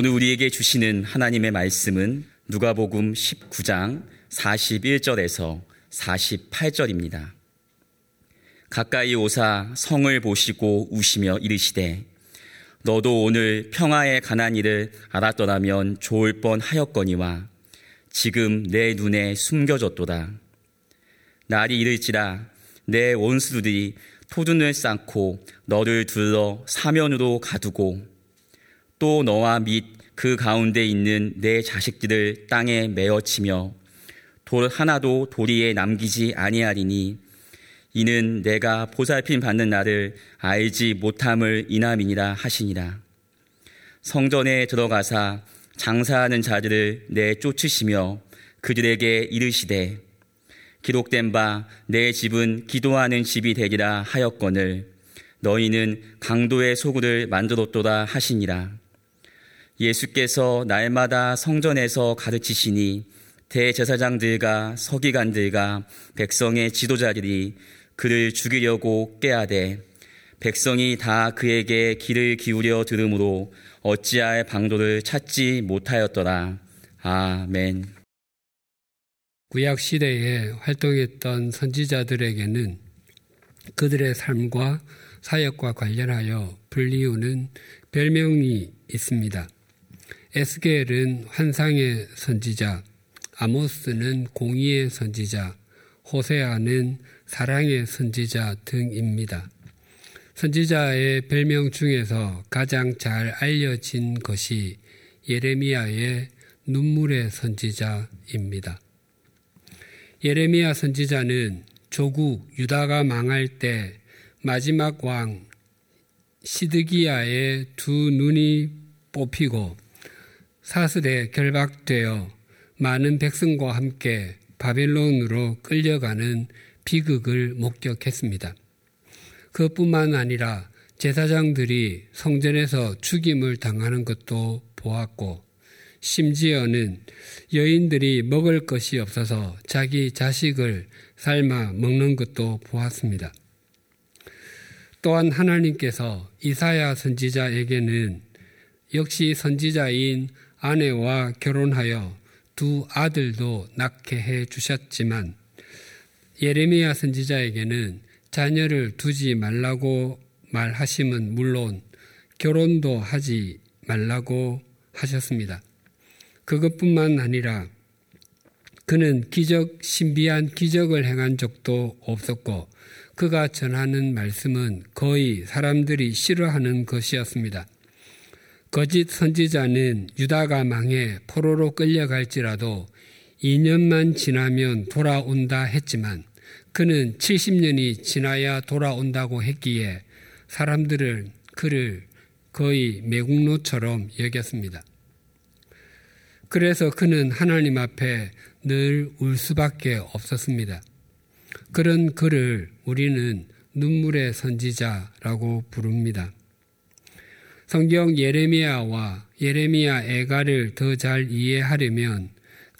오늘 우리에게 주시는 하나님의 말씀은 누가복음 19장 41절에서 48절입니다. 가까이 오사 성을 보시고 우시며 이르시되 너도 오늘 평화에 관한 일을 알았더라면 좋을 뻔 하였거니와 지금 내 눈에 숨겨졌도다. 날이 이를지라 내 원수들이 토둔을 쌓고 너를 둘러 사면으로 가두고 또 너와 및 그 가운데 있는 내 자식들을 땅에 메어치며 돌 하나도 도리에 남기지 아니하리니 이는 내가 보살핌 받는 나를 알지 못함을 인함이니라 하시니라. 성전에 들어가사 장사하는 자들을 내쫓으시며 그들에게 이르시되 기록된 바 내 집은 기도하는 집이 되리라 하였거늘 너희는 강도의 소굴을 만들었도다 하시니라. 예수께서 날마다 성전에서 가르치시니 대제사장들과 서기관들과 백성의 지도자들이 그를 죽이려고 깨하되 백성이 다 그에게 귀를 기울여 들으므로 어찌할 방도를 찾지 못하였더라. 아멘. 구약 시대에 활동했던 선지자들에게는 그들의 삶과 사역과 관련하여 불리우는 별명이 있습니다. 에스겔은 환상의 선지자, 아모스는 공의의 선지자, 호세아는 사랑의 선지자 등입니다. 선지자의 별명 중에서 가장 잘 알려진 것이 예레미야의 눈물의 선지자입니다. 예레미야 선지자는 조국 유다가 망할 때 마지막 왕 시드기야의 두 눈이 뽑히고 사슬에 결박되어 많은 백성과 함께 바벨론으로 끌려가는 비극을 목격했습니다. 그뿐만 아니라 제사장들이 성전에서 죽임을 당하는 것도 보았고 심지어는 여인들이 먹을 것이 없어서 자기 자식을 삶아 먹는 것도 보았습니다. 또한 하나님께서 이사야 선지자에게는 역시 선지자인 아내와 결혼하여 두 아들도 낳게 해 주셨지만 예레미야 선지자에게는 자녀를 두지 말라고 말하심은 물론 결혼도 하지 말라고 하셨습니다. 그것뿐만 아니라 그는 기적, 신비한 기적을 행한 적도 없었고 그가 전하는 말씀은 거의 사람들이 싫어하는 것이었습니다. 거짓 선지자는 유다가 망해 포로로 끌려갈지라도 2년만 지나면 돌아온다 했지만 그는 70년이 지나야 돌아온다고 했기에 사람들은 그를 거의 매국노처럼 여겼습니다. 그래서 그는 하나님 앞에 늘 울 수밖에 없었습니다. 그런 그를 우리는 눈물의 선지자라고 부릅니다. 성경 예레미야와 예레미야 애가를 더 잘 이해하려면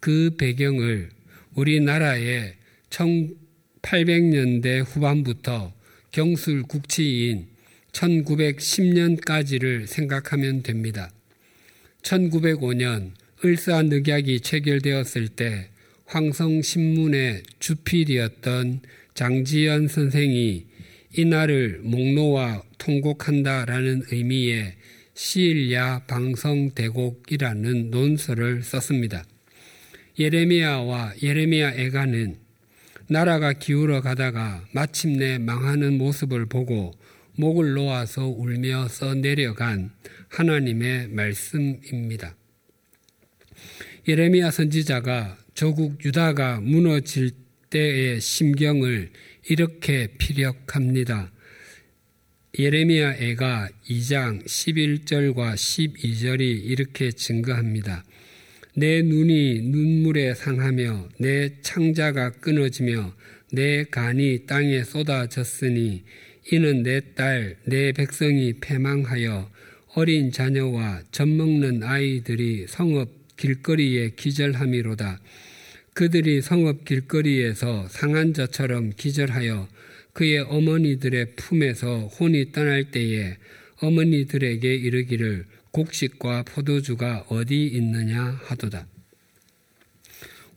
그 배경을 우리나라의 1800년대 후반부터 경술 국치인 1910년까지를 생각하면 됩니다. 1905년 을사늑약이 체결되었을 때 황성신문의 주필이었던 장지연 선생이 이날을 목노와 통곡한다라는 의미의 시일야 방성대곡이라는 논설을 썼습니다. 예레미야와 예레미야 애가는 나라가 기울어 가다가 마침내 망하는 모습을 보고 목을 놓아서 울며 써 내려간 하나님의 말씀입니다. 예레미야 선지자가 조국 유다가 무너질 때의 심경을 이렇게 피력합니다. 예레미야 애가 2장 11절과 12절이 이렇게 증거합니다. 내 눈이 눈물에 상하며 내 창자가 끊어지며 내 간이 땅에 쏟아졌으니 이는 내 딸, 내 백성이 패망하여 어린 자녀와 젖먹는 아이들이 성읍 길거리에 기절함이로다. 그들이 성읍 길거리에서 상한 자처럼 기절하여 그의 어머니들의 품에서 혼이 떠날 때에 어머니들에게 이르기를 곡식과 포도주가 어디 있느냐 하도다.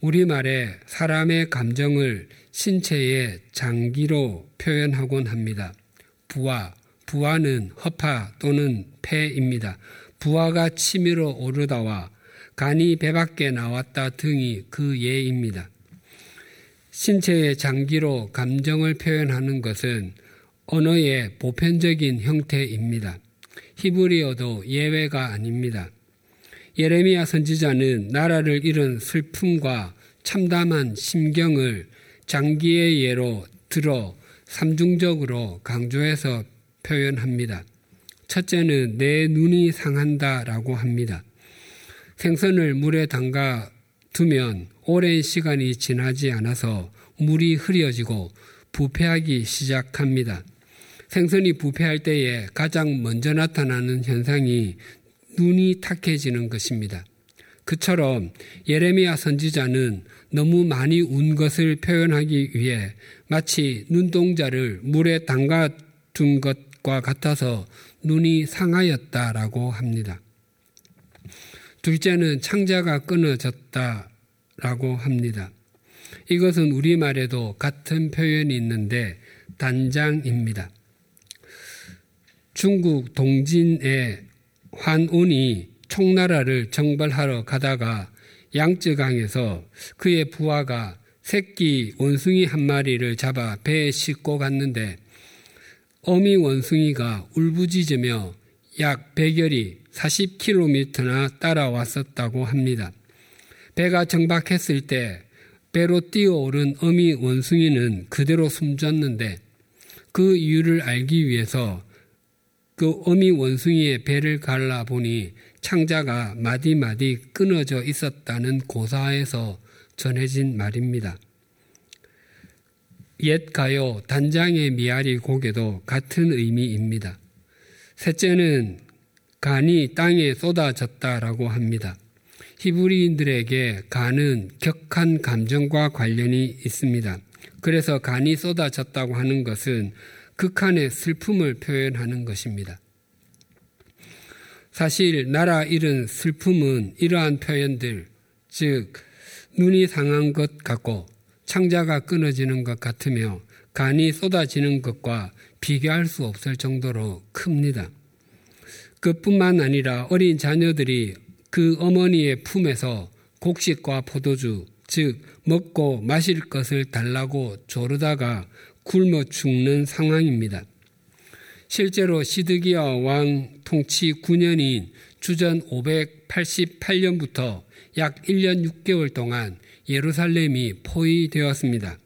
우리말에 사람의 감정을 신체의 장기로 표현하곤 합니다. 부하, 부하는 허파 또는 폐입니다. 부하가 치밀어 오르다와 간이 배 밖에 나왔다 등이 그 예입니다. 신체의 장기로 감정을 표현하는 것은 언어의 보편적인 형태입니다. 히브리어도 예외가 아닙니다. 예레미야 선지자는 나라를 잃은 슬픔과 참담한 심경을 장기의 예로 들어 삼중적으로 강조해서 표현합니다. 첫째는 내 눈이 상한다라고 합니다. 생선을 물에 담가 두면 오랜 시간이 지나지 않아서 물이 흐려지고 부패하기 시작합니다. 생선이 부패할 때에 가장 먼저 나타나는 현상이 눈이 탁해지는 것입니다. 그처럼 예레미야 선지자는 너무 많이 운 것을 표현하기 위해 마치 눈동자를 물에 담가 둔 것과 같아서 눈이 상하였다라고 합니다. 둘째는 창자가 끊어졌다라고 합니다. 이것은 우리말에도 같은 표현이 있는데 단장입니다. 중국 동진의 환운이 총나라를 정벌하러 가다가 양쯔강에서 그의 부하가 새끼 원숭이 한 마리를 잡아 배에 싣고 갔는데 어미 원숭이가 울부짖으며 약 100여리 40km나 따라왔었다고 합니다. 배가 정박했을 때 배로 뛰어오른 어미 원숭이는 그대로 숨졌는데 그 이유를 알기 위해서 그 어미 원숭이의 배를 갈라보니 창자가 마디마디 끊어져 있었다는 고사에서 전해진 말입니다. 옛 가요 단장의 미아리 곡에도 같은 의미입니다. 셋째는 간이 땅에 쏟아졌다라고 합니다. 히브리인들에게 간은 격한 감정과 관련이 있습니다. 그래서 간이 쏟아졌다고 하는 것은 극한의 슬픔을 표현하는 것입니다. 사실 나라 잃은 슬픔은 이러한 표현들, 즉 눈이 상한 것 같고 창자가 끊어지는 것 같으며 간이 쏟아지는 것과 비교할 수 없을 정도로 큽니다. 그뿐만 아니라 어린 자녀들이 그 어머니의 품에서 곡식과 포도주, 즉 먹고 마실 것을 달라고 조르다가 굶어 죽는 상황입니다. 실제로 시드기야 왕 통치 9년인 주전 588년부터 약 1년 6개월 동안 예루살렘이 포위되었습니다.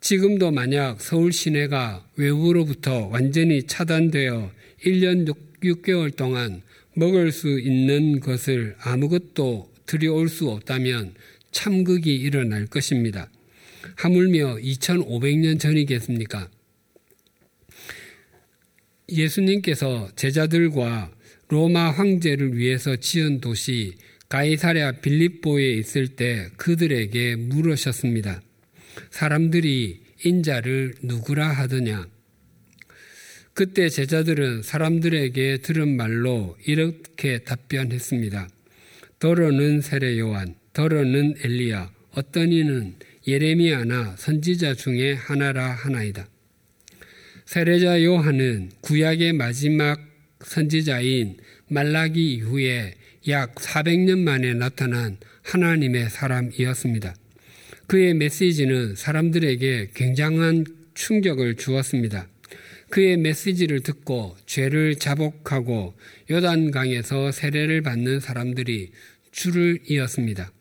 지금도 만약 서울 시내가 외부로부터 완전히 차단되어 1년 6 개월 동안 먹을 수 있는 것을 아무것도 들여올 수 없다면 참극이 일어날 것입니다. 하물며 2500년 전이겠습니까? 예수님께서 제자들과 로마 황제를 위해서 지은 도시 가이사랴 빌립보에 있을 때 그들에게 물으셨습니다. 사람들이 인자를 누구라 하더냐? 그때 제자들은 사람들에게 들은 말로 이렇게 답변했습니다. 더러는 세례 요한, 더러는 엘리야, 어떤 이는 예레미야나 선지자 중에 하나라 하나이다. 세례자 요한은 구약의 마지막 선지자인 말라기 이후에 약 400년 만에 나타난 하나님의 사람이었습니다. 그의 메시지는 사람들에게 굉장한 충격을 주었습니다. 그의 메시지를 듣고 죄를 자복하고 요단강에서 세례를 받는 사람들이 줄을 이었습니다.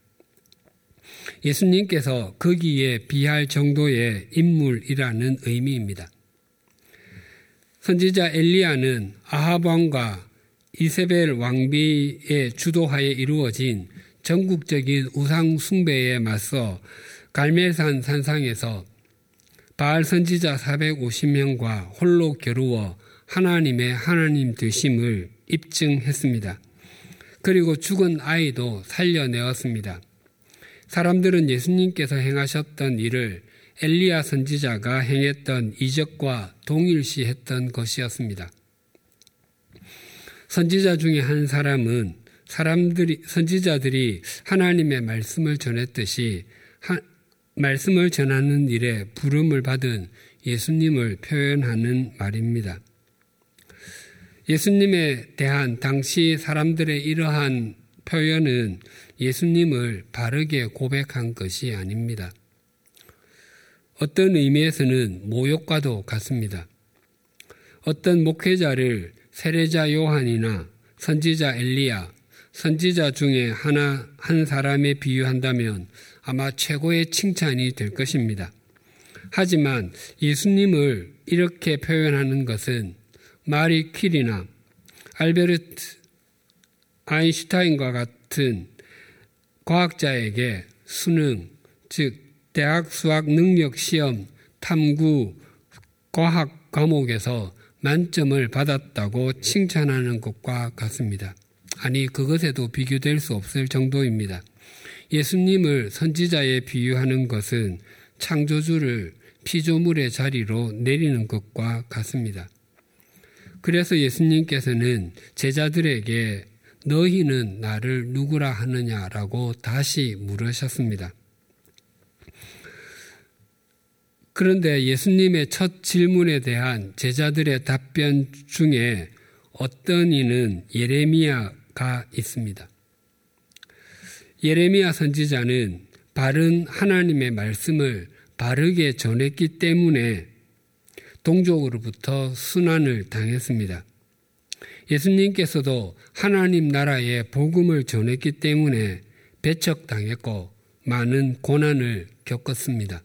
예수님께서 거기에 비할 정도의 인물이라는 의미입니다. 선지자 엘리야는 아합 왕과 이세벨 왕비의 주도하에 이루어진 전국적인 우상 숭배에 맞서 갈멜산 산상에서 바알 선지자 450명과 홀로 겨루어 하나님의 하나님 되심을 입증했습니다. 그리고 죽은 아이도 살려내었습니다. 사람들은 예수님께서 행하셨던 일을 엘리야 선지자가 행했던 이적과 동일시했던 것이었습니다. 선지자 중에 한 사람은 사람들이 선지자들이 하나님의 말씀을 전했듯이 하, 말씀을 전하는 일에 부름을 받은 예수님을 표현하는 말입니다. 예수님에 대한 당시 사람들의 이러한 표현은 예수님을 바르게 고백한 것이 아닙니다. 어떤 의미에서는 모욕과도 같습니다. 어떤 목회자를 세례자 요한이나 선지자 엘리야, 선지자 중에 하나 한 사람에 비유한다면 아마 최고의 칭찬이 될 것입니다. 하지만 예수님을 이렇게 표현하는 것은 마리 퀴리나 알베르트 아인슈타인과 같은 과학자에게 수능, 즉 대학 수학 능력 시험, 탐구, 과학 과목에서 만점을 받았다고 칭찬하는 것과 같습니다. 아니, 그것에도 비교될 수 없을 정도입니다. 예수님을 선지자에 비유하는 것은 창조주를 피조물의 자리로 내리는 것과 같습니다. 그래서 예수님께서는 제자들에게 너희는 나를 누구라 하느냐라고 다시 물으셨습니다. 그런데 예수님의 첫 질문에 대한 제자들의 답변 중에 어떤 이는 예레미야가 있습니다. 예레미야 선지자는 바른 하나님의 말씀을 바르게 전했기 때문에 동족으로부터 순환을 당했습니다. 예수님께서도 하나님 나라의 복음을 전했기 때문에 배척당했고 많은 고난을 겪었습니다.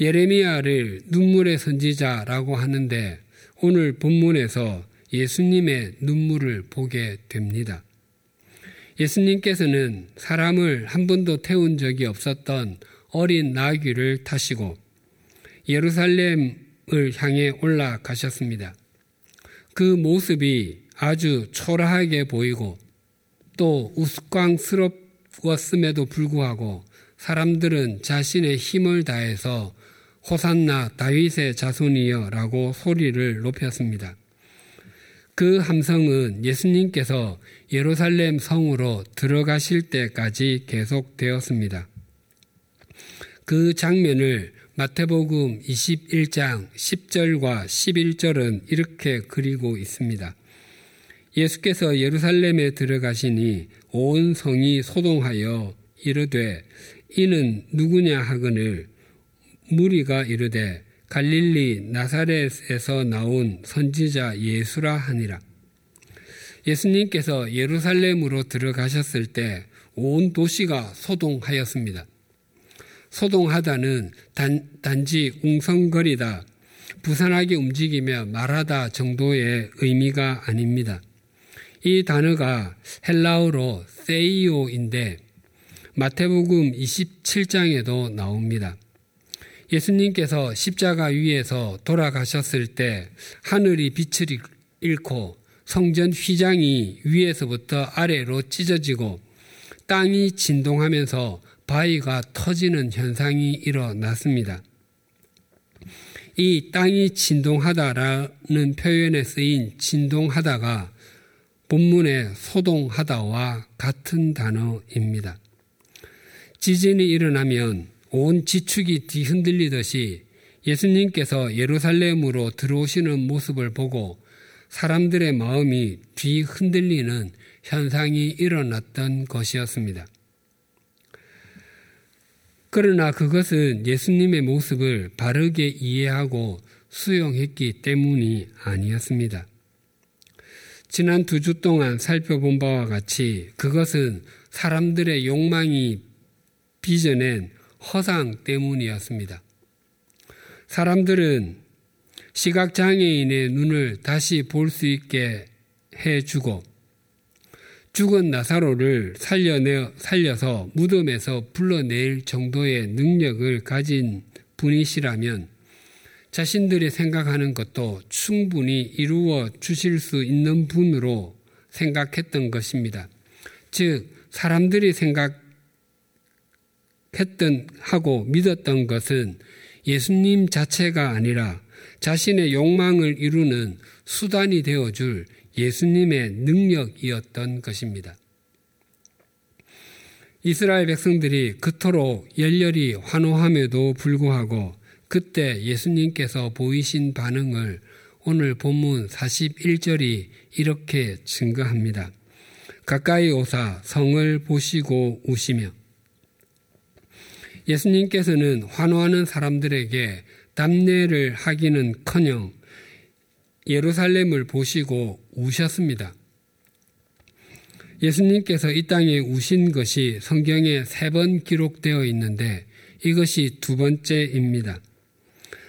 예레미야를 눈물의 선지자라고 하는데 오늘 본문에서 예수님의 눈물을 보게 됩니다. 예수님께서는 사람을 한 번도 태운 적이 없었던 어린 나귀를 타시고 예루살렘을 향해 올라가셨습니다. 그 모습이 아주 초라하게 보이고 또 우스꽝스럽웠음에도 불구하고 사람들은 자신의 힘을 다해서 호산나 다윗의 자손이여라고 소리를 높였습니다. 그 함성은 예수님께서 예루살렘 성으로 들어가실 때까지 계속되었습니다. 그 장면을 마태복음 21장 10절과 11절은 이렇게 그리고 있습니다. 예수께서 예루살렘에 들어가시니 온 성이 소동하여 이르되 이는 누구냐 하거늘 무리가 이르되 갈릴리 나사렛에서 나온 선지자 예수라 하니라. 예수님께서 예루살렘으로 들어가셨을 때 온 도시가 소동하였습니다. 소동하다는 단, 단지 웅성거리다, 부산하게 움직이며 말하다 정도의 의미가 아닙니다. 이 단어가 헬라어로 세이오인데 마태복음 27장에도 나옵니다. 예수님께서 십자가 위에서 돌아가셨을 때 하늘이 빛을 잃고 성전 휘장이 위에서부터 아래로 찢어지고 땅이 진동하면서 바위가 터지는 현상이 일어났습니다. 이 땅이 진동하다라는 표현에 쓰인 진동하다가 본문의 소동하다와 같은 단어입니다. 지진이 일어나면 온 지축이 뒤흔들리듯이 예수님께서 예루살렘으로 들어오시는 모습을 보고 사람들의 마음이 뒤흔들리는 현상이 일어났던 것이었습니다. 그러나 그것은 예수님의 모습을 바르게 이해하고 수용했기 때문이 아니었습니다. 지난 두 주 동안 살펴본 바와 같이 그것은 사람들의 욕망이 빚어낸 허상 때문이었습니다. 사람들은 시각장애인의 눈을 다시 볼 수 있게 해주고 죽은 나사로를 살려내, 살려서 무덤에서 불러낼 정도의 능력을 가진 분이시라면 자신들이 생각하는 것도 충분히 이루어 주실 수 있는 분으로 생각했던 것입니다. 즉, 사람들이 생각했던 하고 믿었던 것은 예수님 자체가 아니라 자신의 욕망을 이루는 수단이 되어줄 예수님의 능력이었던 것입니다. 이스라엘 백성들이 그토록 열렬히 환호함에도 불구하고 그때 예수님께서 보이신 반응을 오늘 본문 41절이 이렇게 증거합니다. 가까이 오사 성을 보시고 우시며 예수님께서는 환호하는 사람들에게 답례를 하기는 커녕 예루살렘을 보시고 우셨습니다. 예수님께서 이 땅에 우신 것이 성경에 세 번 기록되어 있는데 이것이 두 번째입니다.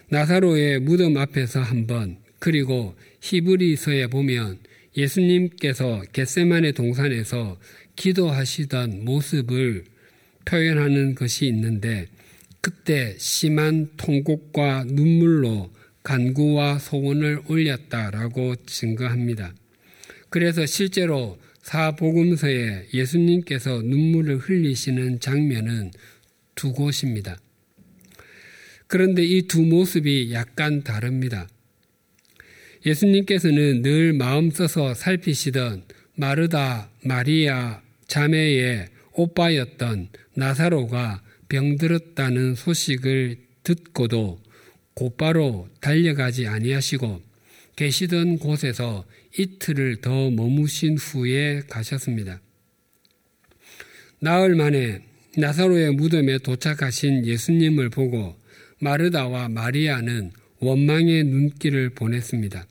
나사로의 무덤 앞에서 한 번, 그리고 히브리서에 보면 예수님께서 겟세만의 동산에서 기도하시던 모습을 표현하는 것이 있는데 그때 심한 통곡과 눈물로 간구와 소원을 올렸다라고 증거합니다. 그래서 실제로 사복음서에 예수님께서 눈물을 흘리시는 장면은 두 곳입니다. 그런데 이 두 모습이 약간 다릅니다. 예수님께서는 늘 마음 써서 살피시던 마르다, 마리아 자매의 오빠였던 나사로가 병들었다는 소식을 듣고도 곧바로 달려가지 아니하시고 계시던 곳에서 이틀을 더 머무신 후에 가셨습니다. 나흘 만에 나사로의 무덤에 도착하신 예수님을 보고 마르다와 마리아는 원망의 눈길을 보냈습니다.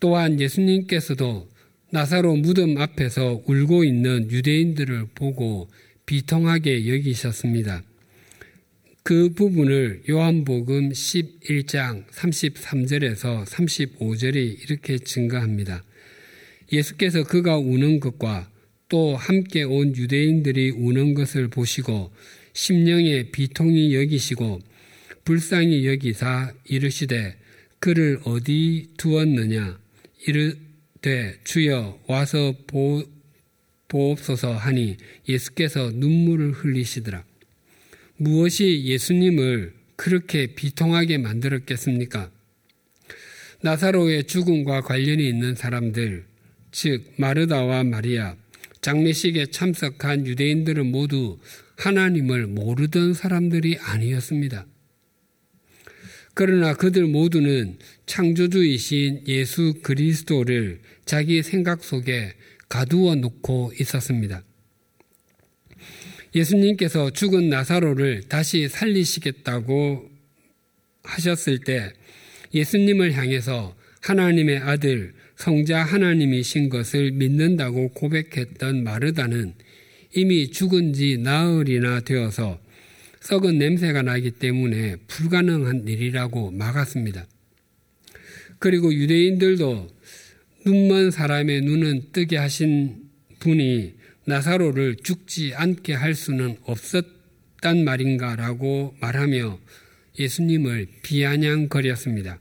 또한 예수님께서도 나사로 무덤 앞에서 울고 있는 유대인들을 보고 비통하게 여기셨습니다. 그 부분을 요한복음 11장 33절에서 35절이 이렇게 증가합니다. 예수께서 그가 우는 것과 또 함께 온 유대인들이 우는 것을 보시고 심령에 비통이 여기시고 불쌍히 여기사 이르시되 그를 어디 두었느냐 이르되 주여 와서 보, 보옵소서 하니 예수께서 눈물을 흘리시더라. 무엇이 예수님을 그렇게 비통하게 만들었겠습니까? 나사로의 죽음과 관련이 있는 사람들, 즉 마르다와 마리아, 장례식에 참석한 유대인들은 모두 하나님을 모르던 사람들이 아니었습니다. 그러나 그들 모두는 창조주이신 예수 그리스도를 자기 생각 속에 가두어 놓고 있었습니다. 예수님께서 죽은 나사로를 다시 살리시겠다고 하셨을 때 예수님을 향해서 하나님의 아들, 성자 하나님이신 것을 믿는다고 고백했던 마르다는 이미 죽은 지 나흘이나 되어서 썩은 냄새가 나기 때문에 불가능한 일이라고 막았습니다. 그리고 유대인들도 눈먼 사람의 눈은 뜨게 하신 분이 나사로를 죽지 않게 할 수는 없었단 말인가라고 말하며 예수님을 비아냥거렸습니다.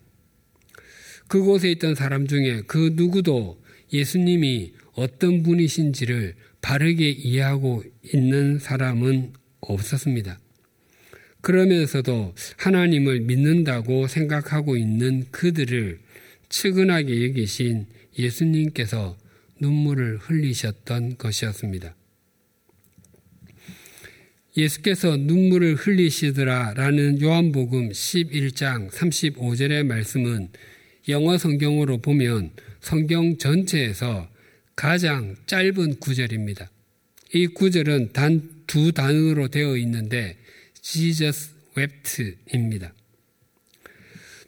그곳에 있던 사람 중에 그 누구도 예수님이 어떤 분이신지를 바르게 이해하고 있는 사람은 없었습니다. 그러면서도 하나님을 믿는다고 생각하고 있는 그들을 측은하게 여기신 예수님께서 눈물을 흘리셨던 것이었습니다. 예수께서 눈물을 흘리시더라 라는 요한복음 11장 35절의 말씀은 영어 성경으로 보면 성경 전체에서 가장 짧은 구절입니다. 이 구절은 단 두 단어로 되어 있는데 Jesus wept입니다.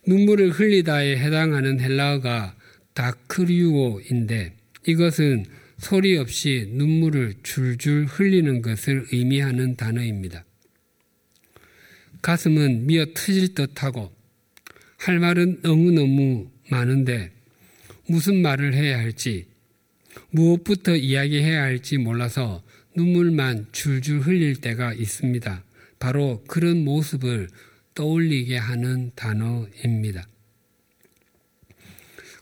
눈물을 흘리다에 해당하는 헬라어가 다크리우오인데 이것은 소리 없이 눈물을 줄줄 흘리는 것을 의미하는 단어입니다. 가슴은 미어 터질 듯하고 할 말은 너무너무 많은데 무슨 말을 해야 할지 무엇부터 이야기해야 할지 몰라서 눈물만 줄줄 흘릴 때가 있습니다. 바로 그런 모습을 떠올리게 하는 단어입니다.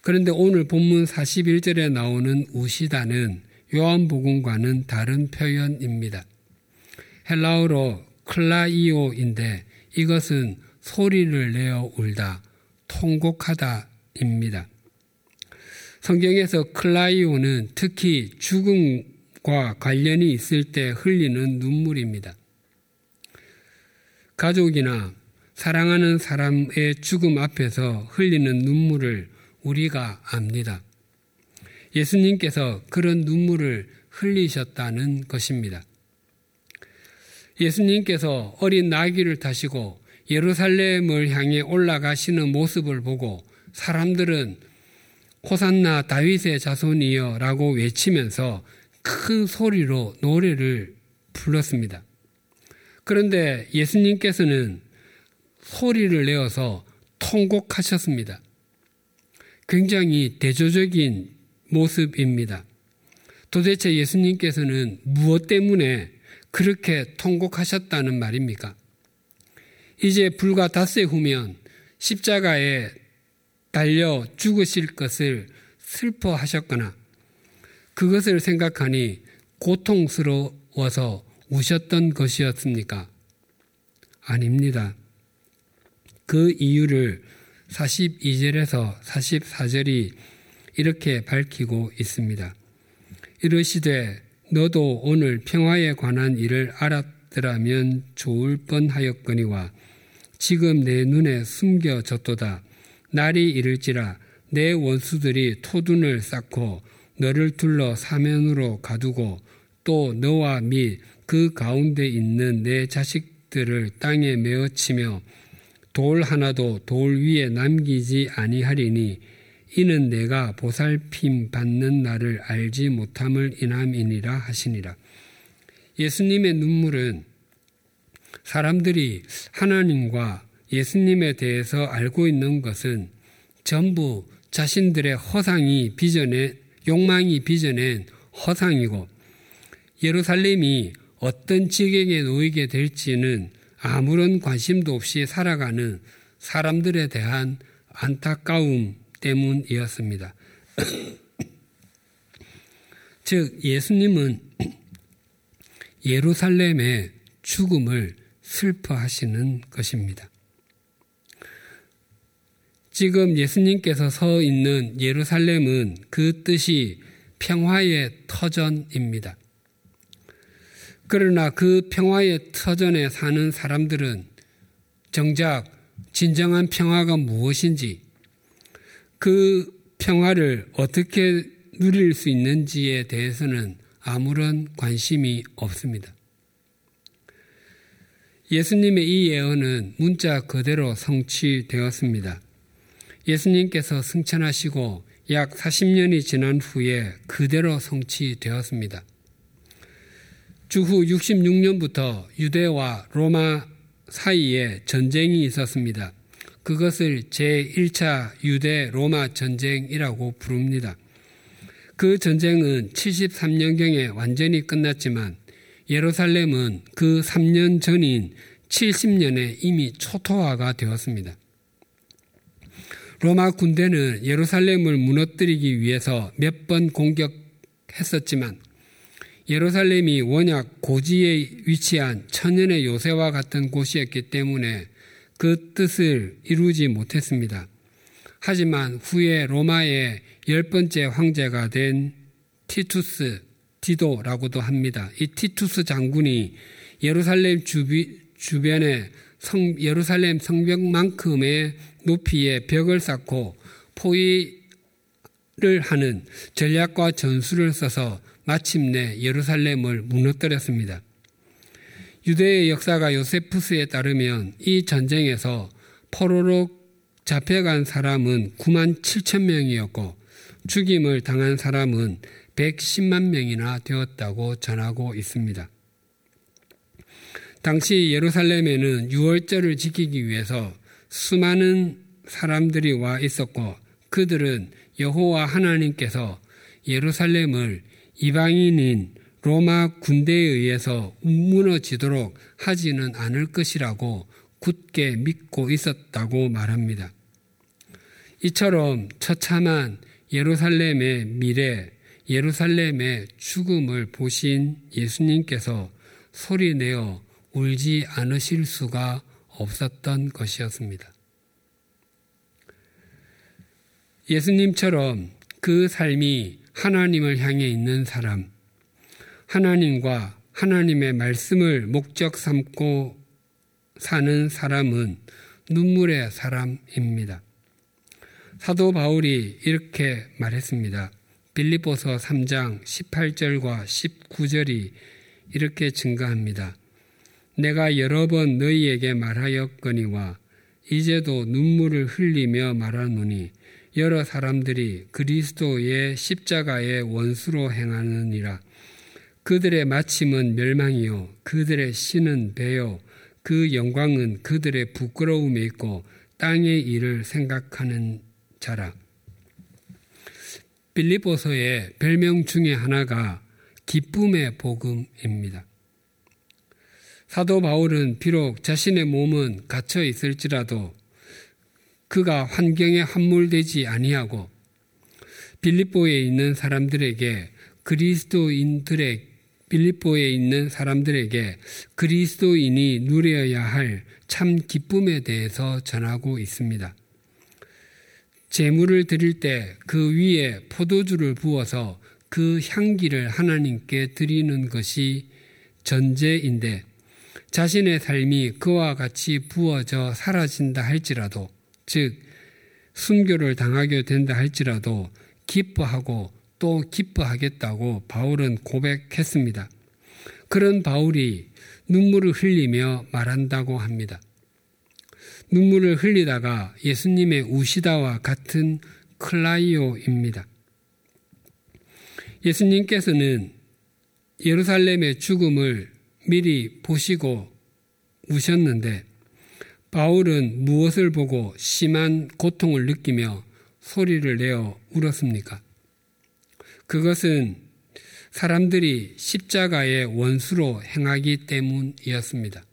그런데 오늘 본문 41절에 나오는 우시다는 요한복음과는 다른 표현입니다. 헬라어로 클라이오인데 이것은 소리를 내어 울다, 통곡하다입니다. 성경에서 클라이오는 특히 죽음과 관련이 있을 때 흘리는 눈물입니다. 가족이나 사랑하는 사람의 죽음 앞에서 흘리는 눈물을 우리가 압니다. 예수님께서 그런 눈물을 흘리셨다는 것입니다. 예수님께서 어린 나귀를 타시고 예루살렘을 향해 올라가시는 모습을 보고 사람들은 호산나 다윗의 자손이여 라고 외치면서 큰 소리로 노래를 불렀습니다. 그런데 예수님께서는 소리를 내어서 통곡하셨습니다. 굉장히 대조적인 모습입니다. 도대체 예수님께서는 무엇 때문에 그렇게 통곡하셨다는 말입니까? 이제 불과 닷새 후면 십자가에 달려 죽으실 것을 슬퍼하셨거나 그것을 생각하니 고통스러워서 우셨던 것이었습니까? 아닙니다. 그 이유를 42절에서 44절이 이렇게 밝히고 있습니다. 이르시되 너도 오늘 평화에 관한 일을 알았더라면 좋을 뻔하였거니와 지금 내 눈에 숨겨졌도다. 날이 이를지라 내 원수들이 토둔을 쌓고 너를 둘러 사면으로 가두고 또 너와 및 그 가운데 있는 내 자식들을 땅에 메어치며 돌 하나도 돌 위에 남기지 아니하리니 이는 내가 보살핌 받는 날을 알지 못함을 인함이니라 하시니라. 예수님의 눈물은 사람들이 하나님과 예수님에 대해서 알고 있는 것은 전부 자신들의 허상이 빚어낸 욕망이 빚어낸 허상이고 예루살렘이 어떤 지경에 놓이게 될지는 아무런 관심도 없이 살아가는 사람들에 대한 안타까움 때문이었습니다. 즉, 예수님은 예루살렘의 죽음을 슬퍼하시는 것입니다. 지금 예수님께서 서 있는 예루살렘은 그 뜻이 평화의 터전입니다. 그러나 그 평화의 터전에 사는 사람들은 정작 진정한 평화가 무엇인지 그 평화를 어떻게 누릴 수 있는지에 대해서는 아무런 관심이 없습니다. 예수님의 이 예언은 문자 그대로 성취되었습니다. 예수님께서 승천하시고 약 40년이 지난 후에 그대로 성취되었습니다. 주후 66년부터 유대와 로마 사이에 전쟁이 있었습니다. 그것을 제1차 유대 로마 전쟁이라고 부릅니다. 그 전쟁은 73년경에 완전히 끝났지만 예루살렘은 그 3년 전인 70년에 이미 초토화가 되었습니다. 로마 군대는 예루살렘을 무너뜨리기 위해서 몇 번 공격했었지만 예루살렘이 원약 고지에 위치한 천연의 요새와 같은 곳이었기 때문에 그 뜻을 이루지 못했습니다. 하지만 후에 로마의 열 번째 황제가 된 티투스 디도라고도 합니다. 이 티투스 장군이 예루살렘 주비, 주변에 성, 예루살렘 성벽만큼의 높이의 벽을 쌓고 포위를 하는 전략과 전술을 써서 마침내 예루살렘을 무너뜨렸습니다. 유대의 역사가 요세푸스에 따르면 이 전쟁에서 포로로 잡혀간 사람은 9만 7천 명이었고 죽임을 당한 사람은 110만 명이나 되었다고 전하고 있습니다. 당시 예루살렘에는 유월절을 지키기 위해서 수많은 사람들이 와 있었고 그들은 여호와 하나님께서 예루살렘을 이방인인 로마 군대에 의해서 무너지도록 하지는 않을 것이라고 굳게 믿고 있었다고 말합니다. 이처럼 처참한 예루살렘의 미래, 예루살렘의 죽음을 보신 예수님께서 소리내어 울지 않으실 수가 없었던 것이었습니다. 예수님처럼 그 삶이 하나님을 향해 있는 사람, 하나님과 하나님의 말씀을 목적 삼고 사는 사람은 눈물의 사람입니다. 사도 바울이 이렇게 말했습니다. 빌립보서 3장 18절과 19절이 이렇게 증가합니다. 내가 여러 번 너희에게 말하였거니와 이제도 눈물을 흘리며 말하노니 여러 사람들이 그리스도의 십자가의 원수로 행하느니라. 그들의 마침은 멸망이요 그들의 신은 배요 그 영광은 그들의 부끄러움에 있고 땅의 일을 생각하는 자라. 빌리보서의 별명 중에 하나가 기쁨의 복음입니다. 사도 바울은 비록 자신의 몸은 갇혀 있을지라도 그가 환경에 함몰되지 아니하고 빌립보에 있는 사람들에게 그리스도인들의 빌립보에 있는 사람들에게 그리스도인이 누려야 할 참 기쁨에 대해서 전하고 있습니다. 제물을 드릴 때 그 위에 포도주를 부어서 그 향기를 하나님께 드리는 것이 전제인데 자신의 삶이 그와 같이 부어져 사라진다 할지라도 즉 순교를 당하게 된다 할지라도 기뻐하고 또 기뻐하겠다고 바울은 고백했습니다. 그런 바울이 눈물을 흘리며 말한다고 합니다. 눈물을 흘리다가 예수님의 우시다와 같은 클라이오입니다. 예수님께서는 예루살렘의 죽음을 미리 보시고 우셨는데 바울은 무엇을 보고 심한 고통을 느끼며 소리를 내어 울었습니까? 그것은 사람들이 십자가의 원수로 행하기 때문이었습니다.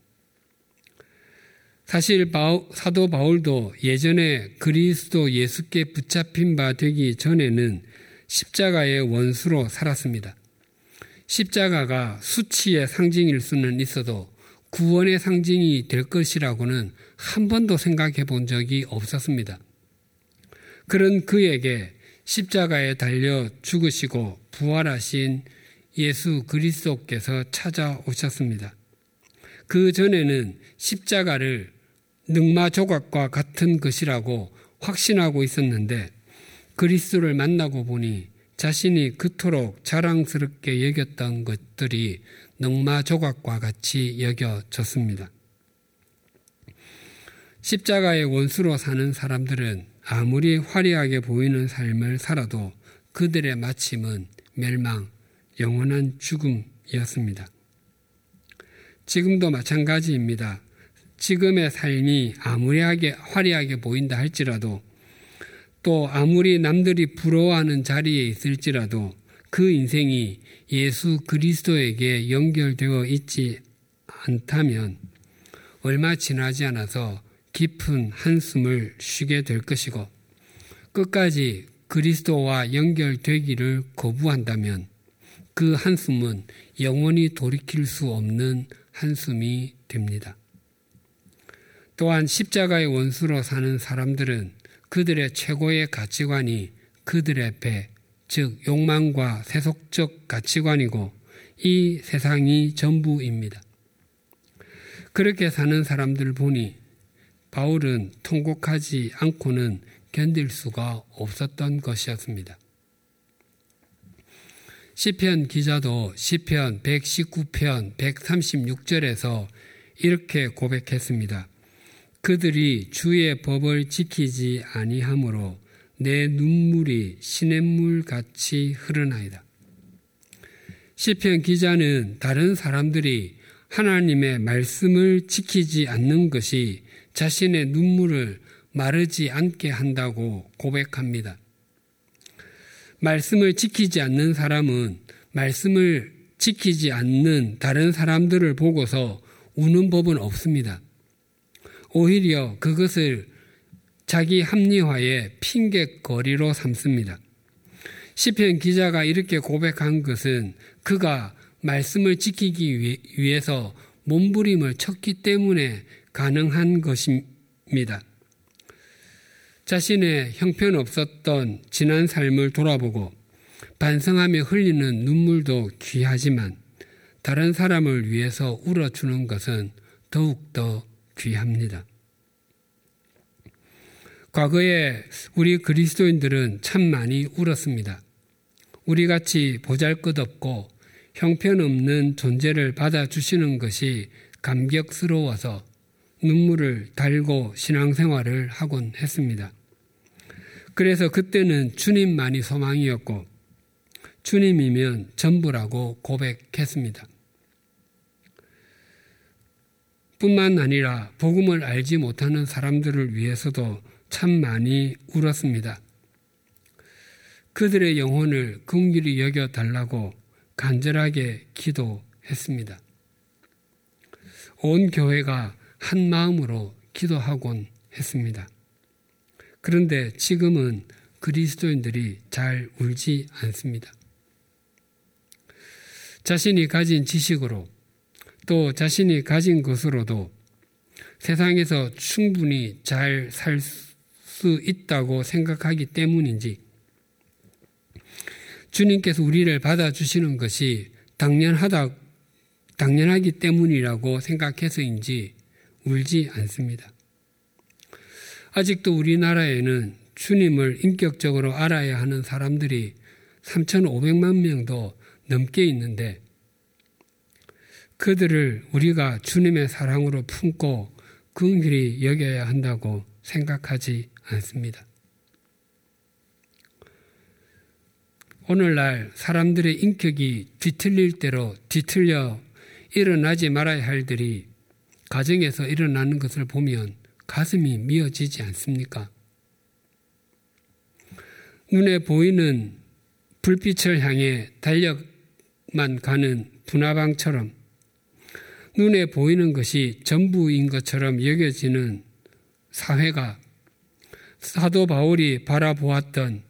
사실 사도 바울도 예전에 그리스도 예수께 붙잡힌 바 되기 전에는 십자가의 원수로 살았습니다. 십자가가 수치의 상징일 수는 있어도 구원의 상징이 될 것이라고는 한 번도 생각해 본 적이 없었습니다. 그런 그에게 십자가에 달려 죽으시고 부활하신 예수 그리스도께서 찾아오셨습니다. 그 전에는 십자가를 능마 조각과 같은 것이라고 확신하고 있었는데 그리스도를 만나고 보니 자신이 그토록 자랑스럽게 여겼던 것들이 능마 조각과 같이 여겨졌습니다. 십자가의 원수로 사는 사람들은 아무리 화려하게 보이는 삶을 살아도 그들의 마침은 멸망, 영원한 죽음이었습니다. 지금도 마찬가지입니다. 지금의 삶이 아무리 화려하게 보인다 할지라도 또 아무리 남들이 부러워하는 자리에 있을지라도 그 인생이 예수 그리스도에게 연결되어 있지 않다면 얼마 지나지 않아서 깊은 한숨을 쉬게 될 것이고 끝까지 그리스도와 연결되기를 거부한다면 그 한숨은 영원히 돌이킬 수 없는 한숨이 됩니다. 또한 십자가의 원수로 사는 사람들은 그들의 최고의 가치관이 그들의 배, 즉 욕망과 세속적 가치관이고 이 세상이 전부입니다. 그렇게 사는 사람들 보니 바울은 통곡하지 않고는 견딜 수가 없었던 것이었습니다. 시편 기자도 시편 119편 136절에서 이렇게 고백했습니다. 그들이 주의 법을 지키지 아니하므로 내 눈물이 시냇물 같이 흐르나이다. 시편 기자는 다른 사람들이 하나님의 말씀을 지키지 않는 것이 자신의 눈물을 마르지 않게 한다고 고백합니다. 말씀을 지키지 않는 사람은 말씀을 지키지 않는 다른 사람들을 보고서 우는 법은 없습니다. 오히려 그것을 자기 합리화의 핑계거리로 삼습니다. 시편 기자가 이렇게 고백한 것은 그가 말씀을 지키기 위해서 몸부림을 쳤기 때문에 가능한 것입니다. 자신의 형편없었던 지난 삶을 돌아보고 반성하며 흘리는 눈물도 귀하지만 다른 사람을 위해서 울어주는 것은 더욱더 귀합니다. 과거에 우리 그리스도인들은 참 많이 울었습니다. 우리 같이 보잘 것 없고 형편없는 존재를 받아주시는 것이 감격스러워서 눈물을 달고 신앙생활을 하곤 했습니다. 그래서 그때는 주님만이 소망이었고 주님이면 전부라고 고백했습니다. 뿐만 아니라 복음을 알지 못하는 사람들을 위해서도 참 많이 울었습니다. 그들의 영혼을 긍휼히 여겨 달라고 간절하게 기도했습니다. 온 교회가 한 마음으로 기도하곤 했습니다. 그런데 지금은 그리스도인들이 잘 울지 않습니다. 자신이 가진 지식으로 또 자신이 가진 것으로도 세상에서 충분히 잘 살 수 있다고 생각하기 때문인지 주님께서 우리를 받아주시는 것이 당연하다, 당연하기 때문이라고 생각해서인지 울지 않습니다. 아직도 우리나라에는 주님을 인격적으로 알아야 하는 사람들이 3,500만 명도 넘게 있는데 그들을 우리가 주님의 사랑으로 품고 긍휼히 여겨야 한다고 생각하지 않습니다. 오늘날 사람들의 인격이 뒤틀릴 대로 뒤틀려 일어나지 말아야 할 일들이 가정에서 일어나는 것을 보면 가슴이 미어지지 않습니까? 눈에 보이는 불빛을 향해 달력만 가는 분화방처럼 눈에 보이는 것이 전부인 것처럼 여겨지는 사회가 사도 바울이 바라보았던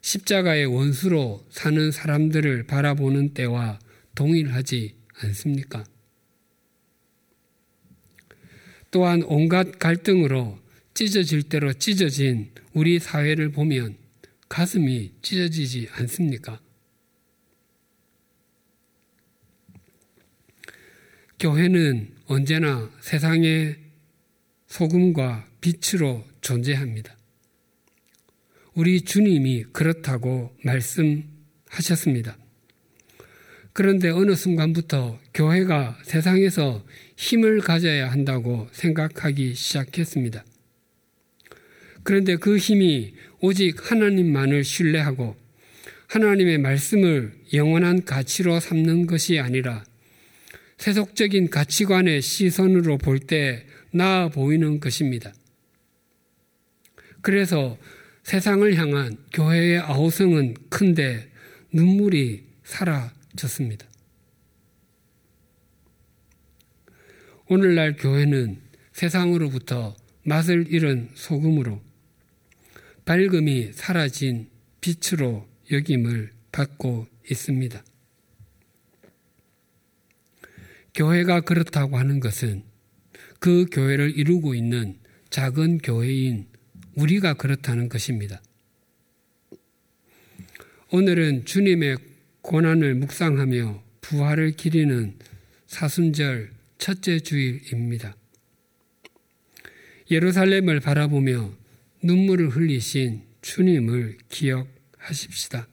십자가의 원수로 사는 사람들을 바라보는 때와 동일하지 않습니까? 또한 온갖 갈등으로 찢어질 대로 찢어진 우리 사회를 보면 가슴이 찢어지지 않습니까? 교회는 언제나 세상의 소금과 빛으로 존재합니다. 우리 주님이 그렇다고 말씀하셨습니다. 그런데 어느 순간부터 교회가 세상에서 힘을 가져야 한다고 생각하기 시작했습니다. 그런데 그 힘이 오직 하나님만을 신뢰하고 하나님의 말씀을 영원한 가치로 삼는 것이 아니라 세속적인 가치관의 시선으로 볼 때 나아 보이는 것입니다. 그래서 세상을 향한 교회의 아우성은 큰데 눈물이 사라졌습니다. 오늘날 교회는 세상으로부터 맛을 잃은 소금으로 밝음이 사라진 빛으로 여김을 받고 있습니다. 교회가 그렇다고 하는 것은 그 교회를 이루고 있는 작은 교회인 우리가 그렇다는 것입니다. 오늘은 주님의 고난을 묵상하며 부활을 기리는 사순절 첫째 주일입니다. 예루살렘을 바라보며 눈물을 흘리신 주님을 기억하십시다.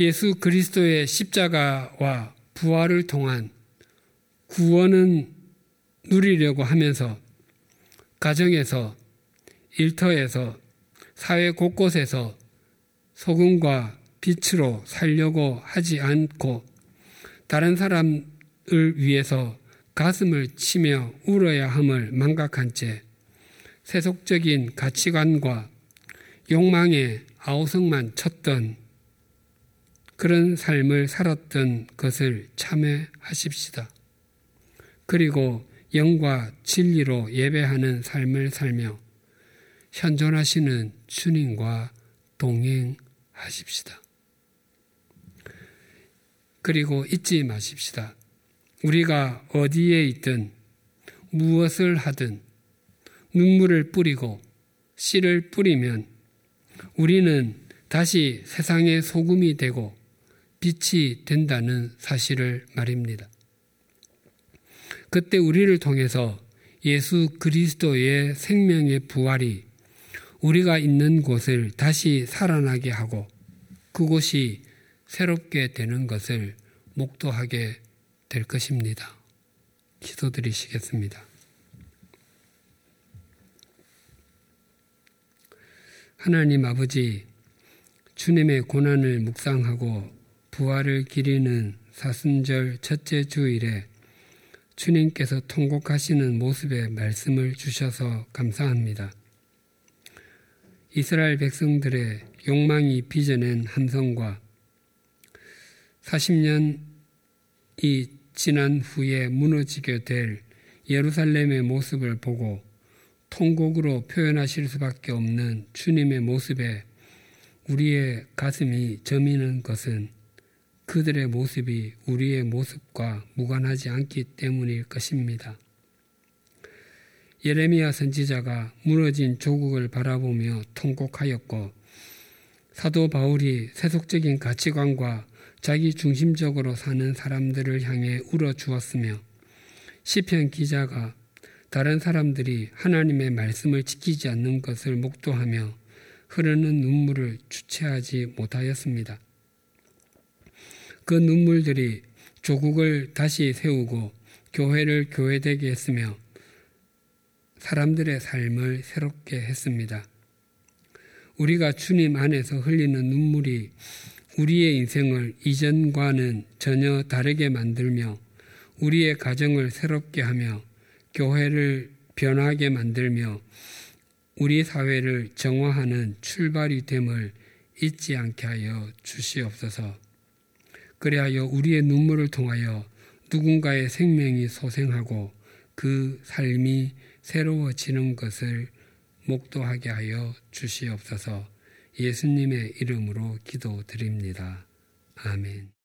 예수 그리스도의 십자가와 부활을 통한 구원은 누리려고 하면서 가정에서 일터에서 사회 곳곳에서 소금과 빛으로 살려고 하지 않고 다른 사람을 위해서 가슴을 치며 울어야 함을 망각한 채 세속적인 가치관과 욕망의 아우성만 쳤던 그런 삶을 살았던 것을 참회하십시다. 그리고 영과 진리로 예배하는 삶을 살며 현존하시는 주님과 동행하십시다. 그리고 잊지 마십시다. 우리가 어디에 있든 무엇을 하든 눈물을 뿌리고 씨를 뿌리면 우리는 다시 세상의 소금이 되고 빛이 된다는 사실을 말입니다. 그때 우리를 통해서 예수 그리스도의 생명의 부활이 우리가 있는 곳을 다시 살아나게 하고 그곳이 새롭게 되는 것을 목도하게 될 것입니다. 기도드리시겠습니다. 하나님 아버지, 주님의 고난을 묵상하고 부활을 기리는 사순절 첫째 주일에 주님께서 통곡하시는 모습의 말씀을 주셔서 감사합니다. 이스라엘 백성들의 욕망이 빚어낸 함성과 40년이 지난 후에 무너지게 될 예루살렘의 모습을 보고 통곡으로 표현하실 수밖에 없는 주님의 모습에 우리의 가슴이 저미는 것은 그들의 모습이 우리의 모습과 무관하지 않기 때문일 것입니다. 예레미야 선지자가 무너진 조국을 바라보며 통곡하였고 사도 바울이 세속적인 가치관과 자기 중심적으로 사는 사람들을 향해 울어 주었으며 시편 기자가 다른 사람들이 하나님의 말씀을 지키지 않는 것을 목도하며 흐르는 눈물을 주체하지 못하였습니다. 그 눈물들이 조국을 다시 세우고 교회를 교회되게 했으며 사람들의 삶을 새롭게 했습니다. 우리가 주님 안에서 흘리는 눈물이 우리의 인생을 이전과는 전혀 다르게 만들며 우리의 가정을 새롭게 하며 교회를 변하게 만들며 우리 사회를 정화하는 출발이 됨을 잊지 않게 하여 주시옵소서. 그리하여 우리의 눈물을 통하여 누군가의 생명이 소생하고 그 삶이 새로워지는 것을 목도하게 하여 주시옵소서 예수님의 이름으로 기도드립니다. 아멘.